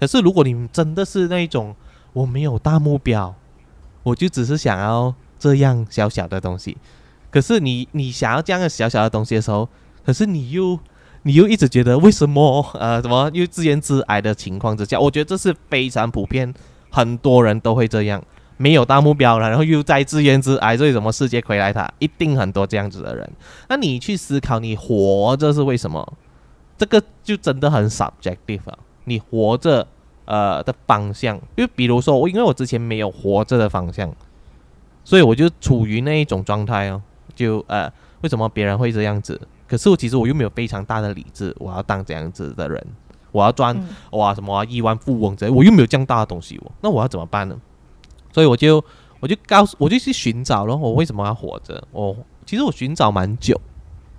可是如果你真的是那种我没有大目标，我就只是想要这样小小的东西。可是你你想要这样的小小的东西的时候，可是你又。你又一直觉得为什么呃，怎么又自怨自艾的情况之下，我觉得这是非常普遍，很多人都会这样，没有大目标了，然后又在自怨自艾，所以什么世界回来他，一定很多这样子的人。那你去思考，你活着是为什么？这个就真的很 subjective 啊。你活着呃的方向，就比如说我，因为我之前没有活着的方向，所以我就处于那一种状态哦，就呃，为什么别人会这样子？可是我其实我又没有非常大的理智，我要当这样子的人，我要赚哇什么亿万富翁之类，我又没有这样大的东西，我那我要怎么办呢？所以我就我就告诉我就去寻找了，我为什么要活着？我其实我寻找蛮久，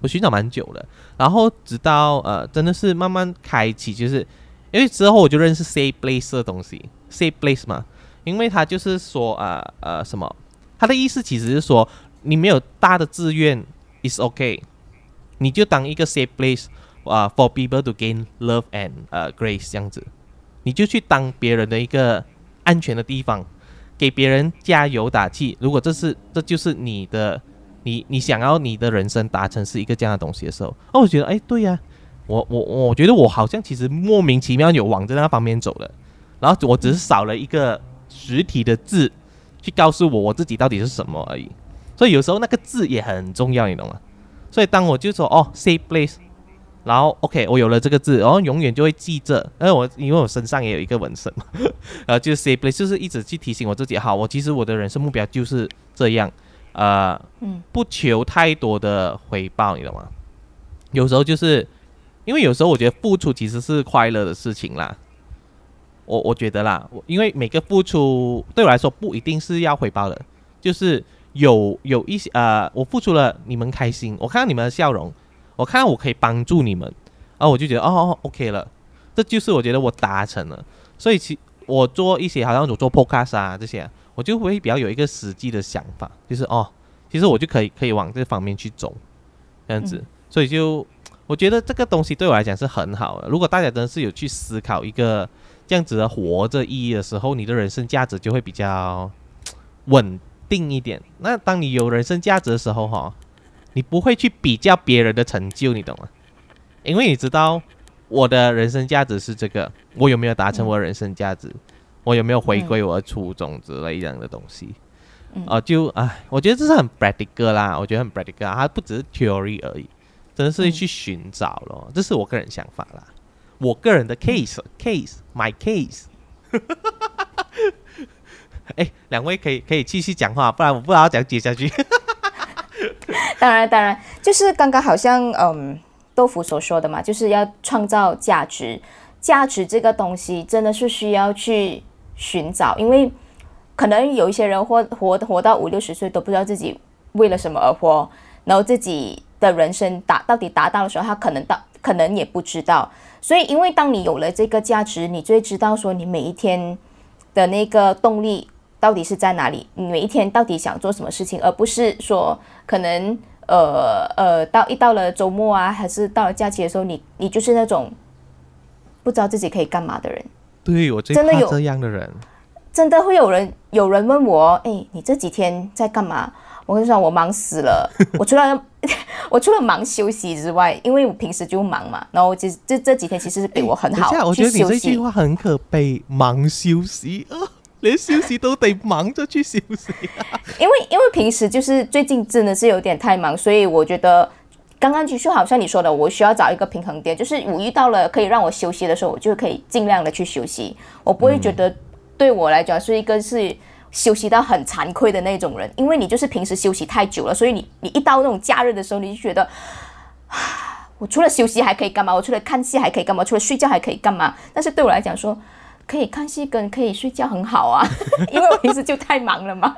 我寻找蛮久了，然后直到呃真的是慢慢开启，就是因为之后我就认识 safe place 的东西，safe place 嘛，因为他就是说呃呃什么，他的意思其实是说你没有大的志愿 is okay。你就当一个 safe place 啊，for people to gain love and 呃 grace 这样子，你就去当别人的一个安全的地方，给别人加油打气。如果这是这就是你的你你想要你的人生达成是一个这样的东西的时候，哦，我觉得哎，对呀，我我我觉得我好像其实莫名其妙有往这那方面走了，然后我只是少了一个实体的字去告诉我我自己到底是什么而已。所以有时候那个字也很重要，你懂吗？所以当我就说哦，safe place，然后 OK，我有了这个字，然后永远就会记着，因为我因为我身上也有一个纹身嘛，然后就是 safe place，就是一直去提醒我自己，好，我其实我的人生目标就是这样。呃，嗯，不求太多的回报，你懂吗？有时候就是因为有时候我觉得付出其实是快乐的事情啦。我我觉得啦，我因为每个付出对我来说不一定是要回报的，就是有有一些呃，我付出了，你们开心，我看到你们的笑容，我看到我可以帮助你们，然后我就觉得哦，OK 了，这就是我觉得我达成了。所以其我做一些好像我做 Podcast 啊这些。我就会比较有一个实际的想法，就是哦，其实我就可以可以往这方面去走，这样子，所以就我觉得这个东西对我来讲是很好的。如果大家真的是有去思考一个这样子的活着意义的时候，你的人生价值就会比较稳定一点。那当你有人生价值的时候，哈，你不会去比较别人的成就，你懂吗？因为你知道我的人生价值是这个，我有没有达成我的人生价值？我有没有回归我的初衷之类这样的东西？哦，就哎，我觉得这是很 practical 啦，我觉得很 practical，它不只是 theory 而已，真的是去寻找咯。这是我个人想法啦，我个人的 case，case，my case。哎，两位可以可以继续讲话，不然我不知道怎样接下去。当然，当然，就是刚刚好像嗯，豆腐所说的嘛，就是要创造价值，价值这个东西真的是需要去。寻找，因为可能有一些人活活活到五六十岁都不知道自己为了什么而活，然后自己的人生达到底达到的时候，他可能到可能也不知道。所以，因为当你有了这个价值，你就会知道说你每一天的那个动力到底是在哪里，你每一天到底想做什么事情，而不是说可能呃呃到一到了周末啊，还是到了假期的时候，你你就是那种不知道自己可以干嘛的人。对我真的有这样的人，真的会有人有人问我，哎，你这几天在干嘛？我跟你说，我忙死了。我除了 我除了忙休息之外，因为我平时就忙嘛，然后这这这几天其实是给我很好。我觉得你这句话很可悲，忙休息啊，连休息都得忙着去休息。因为因为平时就是最近真的是有点太忙，所以我觉得。刚刚就好像你说的，我需要找一个平衡点，就是我遇到了可以让我休息的时候，我就可以尽量的去休息。我不会觉得对我来讲是一个是休息到很惭愧的那种人，因为你就是平时休息太久了，所以你你一到那种假日的时候，你就觉得，我除了休息还可以干嘛？我除了看戏还可以干嘛？除了睡觉还可以干嘛？但是对我来讲说，可以看戏跟可以睡觉很好啊，因为我平时就太忙了嘛。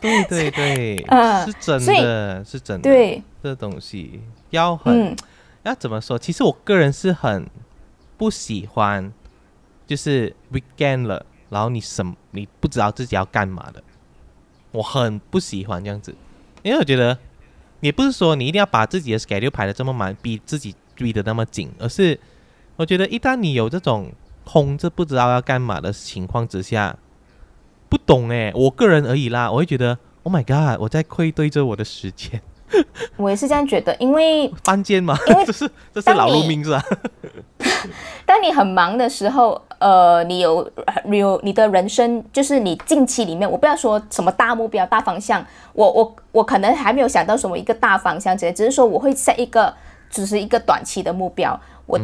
对对对，嗯，是真的，是真的。对，这东西要很，要怎么说？其实我个人是很不喜欢，就是 weekend 了，然后你什你不知道自己要干嘛的，我很不喜欢这样子，因为我觉得也不是说你一定要把自己的 schedule 排的这么满，逼自己逼的那么紧，而是我觉得一旦你有这种空着不知道要干嘛的情况之下。不懂哎，我个人而已啦，我会觉得，Oh my god，我在愧对着我的时间。我也是这样觉得，因为犯贱嘛，这是这是老路命是吧？当你很忙的时候，呃，你有有你的人生，就是你近期里面，我不要说什么大目标、大方向，我我我可能还没有想到什么一个大方向之类，只是说我会设一个，只是一个短期的目标，我。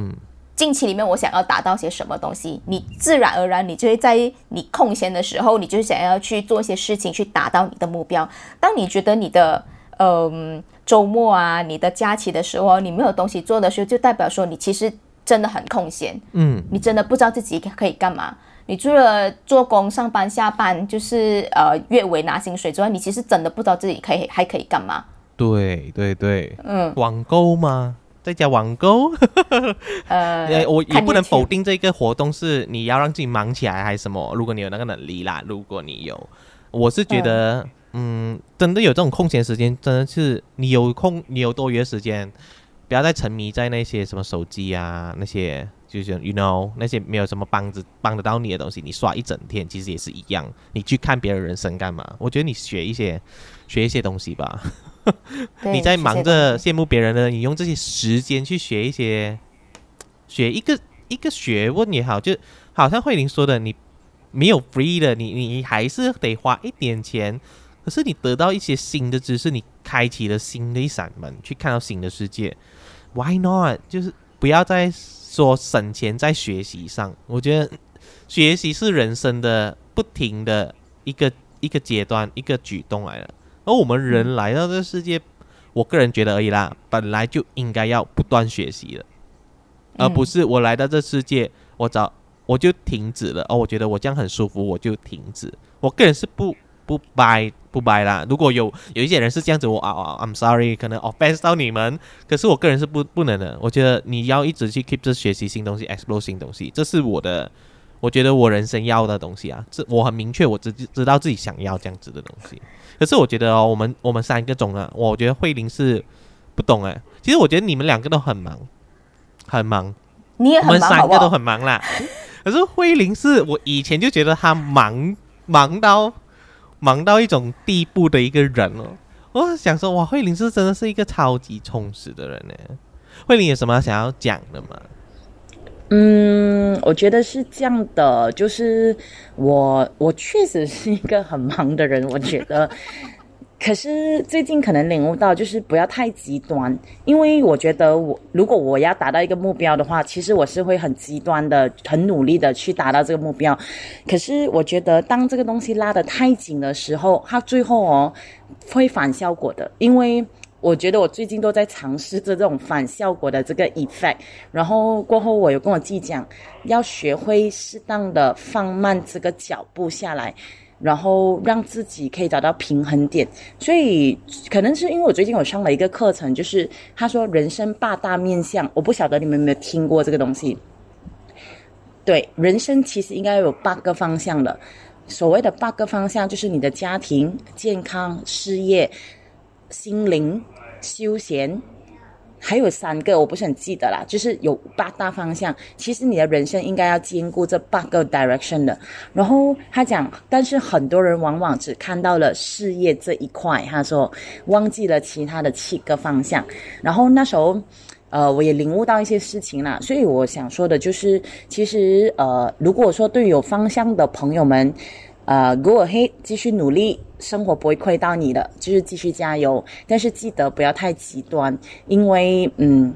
近期里面，我想要达到些什么东西，你自然而然，你就会在你空闲的时候，你就想要去做一些事情，去达到你的目标。当你觉得你的嗯周末啊，你的假期的时候，你没有东西做的时候，就代表说你其实真的很空闲。嗯，你真的不知道自己可以干嘛。你除了做工、上班、下班，就是呃月尾拿薪水之外，你其实真的不知道自己可以还可以干嘛。对对对，嗯，网购吗？在家网购，呃，我也不能否定这个活动是你要让自己忙起来还是什么。如果你有那个能力啦，如果你有，我是觉得，嗯，真的有这种空闲时间，真的是你有空，你有多余的时间，不要再沉迷在那些什么手机啊，那些就是 you know 那些没有什么帮子帮得到你的东西，你刷一整天，其实也是一样。你去看别人人生干嘛？我觉得你学一些学一些东西吧。你在忙着羡慕别人呢，你用这些时间去学一些，学一个一个学问也好，就好像慧玲说的，你没有 free 的，你你还是得花一点钱，可是你得到一些新的知识，你开启了新的一扇门，去看到新的世界，Why not？就是不要再说省钱在学习上，我觉得学习是人生的不停的一个一个阶段，一个举动来的。而我们人来到这个世界，我个人觉得而已啦，本来就应该要不断学习的，而不是我来到这世界，我找我就停止了。哦，我觉得我这样很舒服，我就停止。我个人是不不掰不掰啦。如果有有一些人是这样子，我啊啊，I'm sorry，可能 offense 到你们。可是我个人是不不能的。我觉得你要一直去 keep 着学习新东西，explore 新东西，这是我的。我觉得我人生要的东西啊，这我很明确，我知知道自己想要这样子的东西。可是我觉得哦，我们我们三个中了，我觉得慧玲是不懂哎。其实我觉得你们两个都很忙，很忙，你也很忙，我们三个都很忙啦。可是慧玲是我以前就觉得她忙忙到忙到一种地步的一个人哦。我想说，哇，慧玲是真的是一个超级充实的人呢。慧玲有什么想要讲的吗？嗯，我觉得是这样的，就是我我确实是一个很忙的人，我觉得，可是最近可能领悟到，就是不要太极端，因为我觉得我如果我要达到一个目标的话，其实我是会很极端的，很努力的去达到这个目标，可是我觉得当这个东西拉得太紧的时候，它最后哦会反效果的，因为。我觉得我最近都在尝试着这种反效果的这个 effect，然后过后我有跟我自己讲，要学会适当的放慢这个脚步下来，然后让自己可以找到平衡点。所以可能是因为我最近有上了一个课程，就是他说人生八大面相，我不晓得你们有没有听过这个东西。对，人生其实应该有八个方向的，所谓的八个方向就是你的家庭、健康、事业、心灵。休闲还有三个，我不是很记得啦，就是有八大方向。其实你的人生应该要兼顾这八个 direction 的。然后他讲，但是很多人往往只看到了事业这一块，他说忘记了其他的七个方向。然后那时候，呃，我也领悟到一些事情啦。所以我想说的就是，其实呃，如果说对有方向的朋友们。呃，Go ahead，继续努力，生活不会亏到你的，就是继续加油。但是记得不要太极端，因为嗯，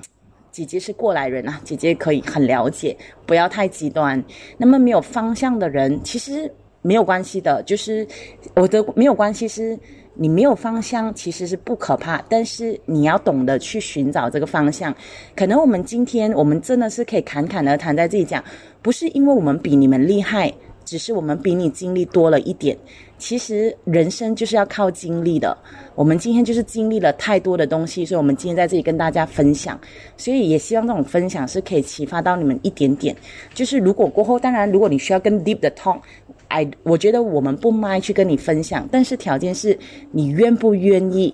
姐姐是过来人啊，姐姐可以很了解，不要太极端。那么没有方向的人，其实没有关系的，就是我的没有关系，是你没有方向，其实是不可怕，但是你要懂得去寻找这个方向。可能我们今天，我们真的是可以侃侃而谈，在自己讲，不是因为我们比你们厉害。只是我们比你经历多了一点，其实人生就是要靠经历的。我们今天就是经历了太多的东西，所以我们今天在这里跟大家分享。所以也希望这种分享是可以启发到你们一点点。就是如果过后，当然如果你需要更 deep 的 talk，I 我觉得我们不卖去跟你分享，但是条件是你愿不愿意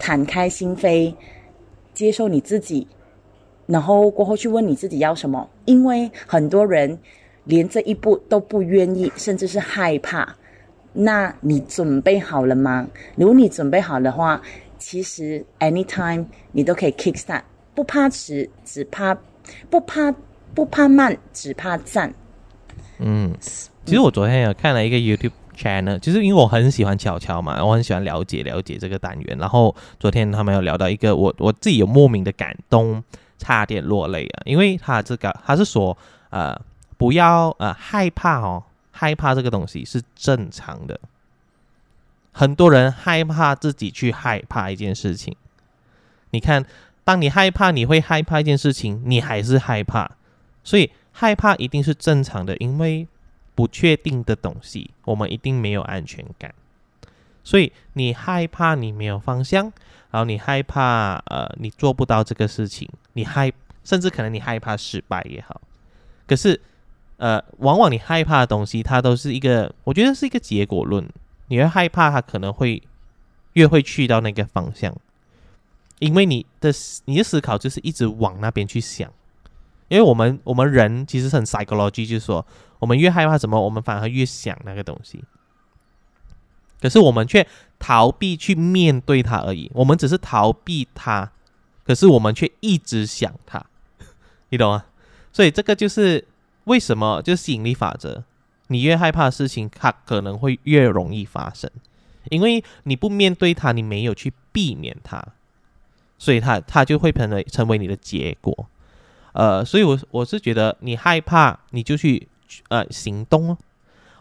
坦开心扉，接受你自己，然后过后去问你自己要什么，因为很多人。连这一步都不愿意，甚至是害怕，那你准备好了吗？如果你准备好的话，其实 anytime 你都可以 kick start，不怕迟，只怕不怕不怕慢，只怕站。嗯，其实我昨天有看了一个 YouTube channel，就是因为我很喜欢巧巧嘛，我很喜欢了解了解这个单元。然后昨天他们有聊到一个，我我自己有莫名的感动，差点落泪啊，因为他这个他是说呃。不要呃害怕哦，害怕这个东西是正常的。很多人害怕自己去害怕一件事情。你看，当你害怕，你会害怕一件事情，你还是害怕，所以害怕一定是正常的，因为不确定的东西，我们一定没有安全感。所以你害怕你没有方向，然后你害怕呃你做不到这个事情，你害甚至可能你害怕失败也好，可是。呃，往往你害怕的东西，它都是一个，我觉得是一个结果论。你会害怕，它可能会越会去到那个方向，因为你的你的思考就是一直往那边去想。因为我们我们人其实很 psychology，就是说，我们越害怕什么，我们反而越想那个东西。可可是我们却逃避去面对它而已。我们只是逃避它，可是我们却一直想它，你懂吗？所以这个就是为什么，就是吸引力法则。你越害怕的事情，它可能会越容易发生，因为你不面对它，你没有去避免它，所以它它就会成为成为你的结果。呃，所以我我是觉得你害怕，你就去呃行动哦。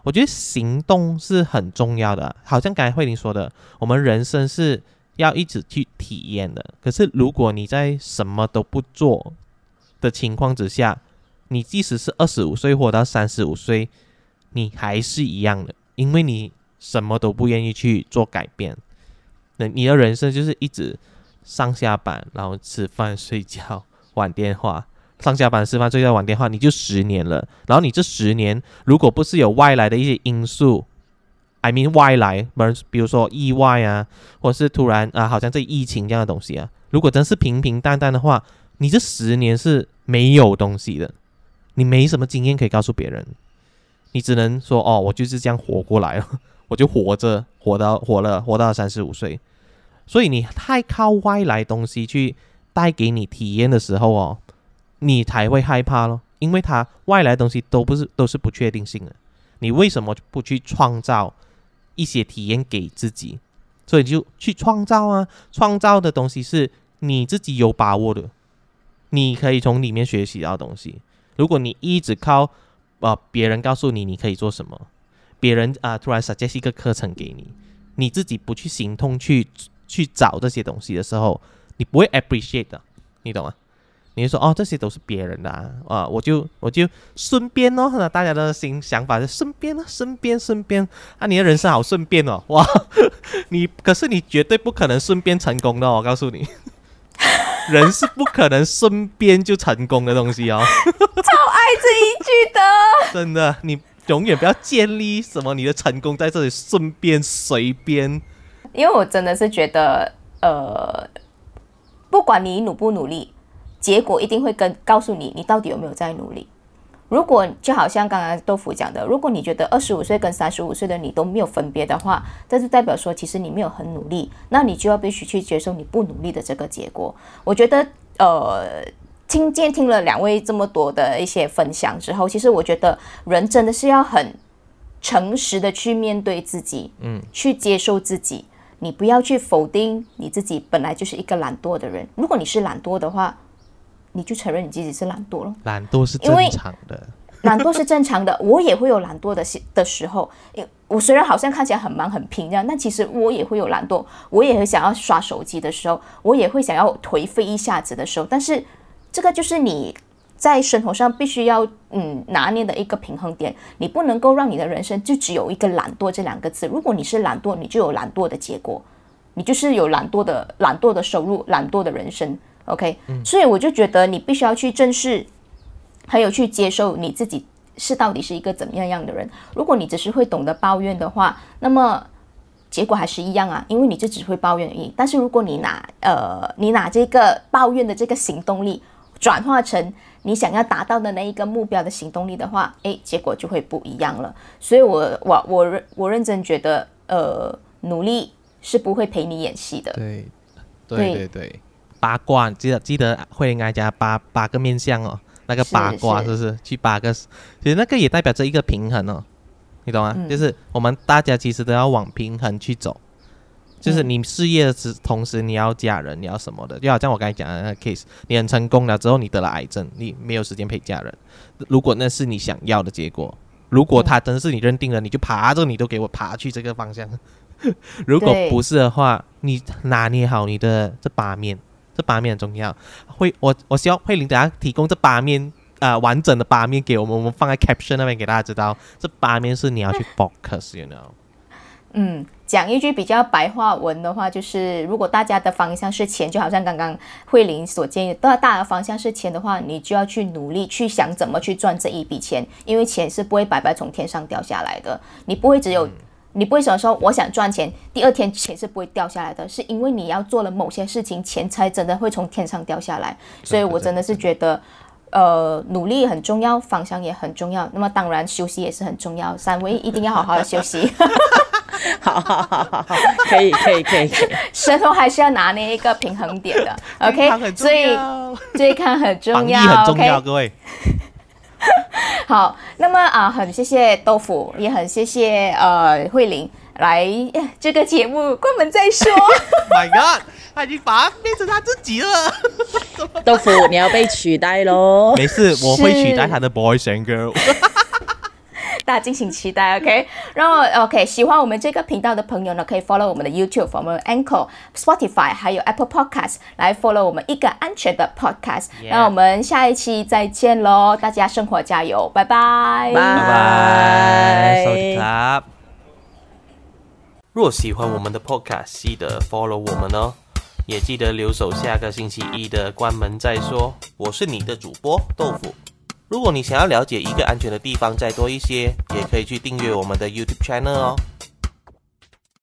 我觉得行动是很重要的，好像刚才慧玲说的，我们人生是要一直去体验的。可是如果你在什么都不做的情况之下，你即使是二十五岁活到三十五岁，你还是一样的，因为你什么都不愿意去做改变。那你的人生就是一直上下班，然后吃饭、睡觉、玩电话。上下班吃饭睡觉玩电话，你就十年了。然后你这十年，如果不是有外来的一些因素，I mean 外来，比如说意外啊，或是突然啊，好像这疫情这样的东西啊，如果真是平平淡淡的话，你这十年是没有东西的，你没什么经验可以告诉别人，你只能说哦，我就是这样活过来了，我就活着，活到活了，活到三十五岁。所以你太靠外来东西去带给你体验的时候哦。你才会害怕咯，因为它外来东西都不是都是不确定性的。你为什么不去创造一些体验给自己？所以就去创造啊！创造的东西是你自己有把握的，你可以从里面学习到东西。如果你一直靠啊别人告诉你你可以做什么，别人啊突然 suggest 一个课程给你，你自己不去行动去去找这些东西的时候，你不会 appreciate 的，你懂吗？你就说哦，这些都是别人的啊，我就我就顺便哦，那大家的心想法是顺便啊，顺便顺便啊，你的人生好顺便哦，哇，你可是你绝对不可能顺便成功的，我告诉你，人是不可能身边就成功的东西哦，超爱这一句的，真的，你永远不要建立什么你的成功在这里顺便随便，因为我真的是觉得，呃，不管你努不努力。结果一定会跟告诉你，你到底有没有在努力。如果就好像刚刚豆腐讲的，如果你觉得二十五岁跟三十五岁的你都没有分别的话，这就代表说其实你没有很努力，那你就要必须去接受你不努力的这个结果。我觉得，呃，听见听了两位这么多的一些分享之后，其实我觉得人真的是要很诚实的去面对自己，嗯，去接受自己。你不要去否定你自己本来就是一个懒惰的人。如果你是懒惰的话，你就承认你自己是懒惰了。懒惰是正常的，懒惰是正常的。我也会有懒惰的时的时候。我虽然好像看起来很忙很拼这样，但其实我也会有懒惰，我也会想要刷手机的时候，我也会想要颓废一下子的时候。但是这个就是你在生活上必须要嗯拿捏的一个平衡点。你不能够让你的人生就只有一个懒惰这两个字。如果你是懒惰，你就有懒惰的结果，你就是有懒惰的懒惰的收入，懒惰的人生。OK，所以我就觉得你必须要去正视，还有去接受你自己是到底是一个怎么样样的人。如果你只是会懂得抱怨的话，那么结果还是一样啊，因为你就只会抱怨而已。但是如果你拿呃，你拿这个抱怨的这个行动力转化成你想要达到的那一个目标的行动力的话，诶，结果就会不一样了。所以我我我认我认真觉得，呃，努力是不会陪你演戏的。对，对对对。八卦，记得记得会应该加八八个面相哦，那个八卦是不是？去八个，其实那个也代表着一个平衡哦，你懂吗？就是我们大家其实都要往平衡去走，就是你事业的之同时，你要家人，你要什么的，就好像我刚才讲的那个 case，你很成功了之后，你得了癌症，你没有时间陪家人。如果那是你想要的结果，如果他真是你认定了，你就爬着你都给我爬去这个方向。如果不是的话，你拿捏好你的这八面。这八面很重要，会我我希望慧玲等下提供这八面啊完整的八面给我们，我们放在 caption 那边给大家知道，这八面是你要去 focus，you know。嗯，讲一句比较白话文的话，就是如果大家的方向是钱，就好像刚刚慧玲所建议，大大的方向是钱的话，你就要去努力去想怎么去赚这一笔钱，因为钱是不会白白从天上掉下来的，你不会只有。你不会想说我想赚钱，第二天钱是不会掉下来的，是因为你要做了某些事情，钱才真的会从天上掉下来。所以我真的是觉得，呃，努力很重要，方向也很重要。那么当然休息也是很重要，三位一定要好好的休息。好好好好好，可以可以可以可以。舌头还是要拿捏一个平衡点的，OK？所以要健康很重防疫要很重要？各位。好，那么啊，很谢谢豆腐，也很谢谢呃慧玲来呃这个节目，关门再说。My God，他已经把它变成他自己了。豆腐，你要被取代喽。没事，我会取代他的 boys and girl。大家敬请期待，OK。然后 OK，喜欢我们这个频道的朋友呢，可以 follow 我们的 YouTube、我们的 Anchor、Spotify 还有 Apple Podcast 来 follow 我们一个安全的 Podcast。那我们下一期再见喽，大家生活加油，拜拜，拜拜拜，收听。若喜欢我们的 Podcast，记得 follow 我们哦，也记得留守下个星期一的关门再说。我是你的主播豆腐。如果你想要了解一个安全的地方再多一些，也可以去订阅我们的 YouTube channel 哦。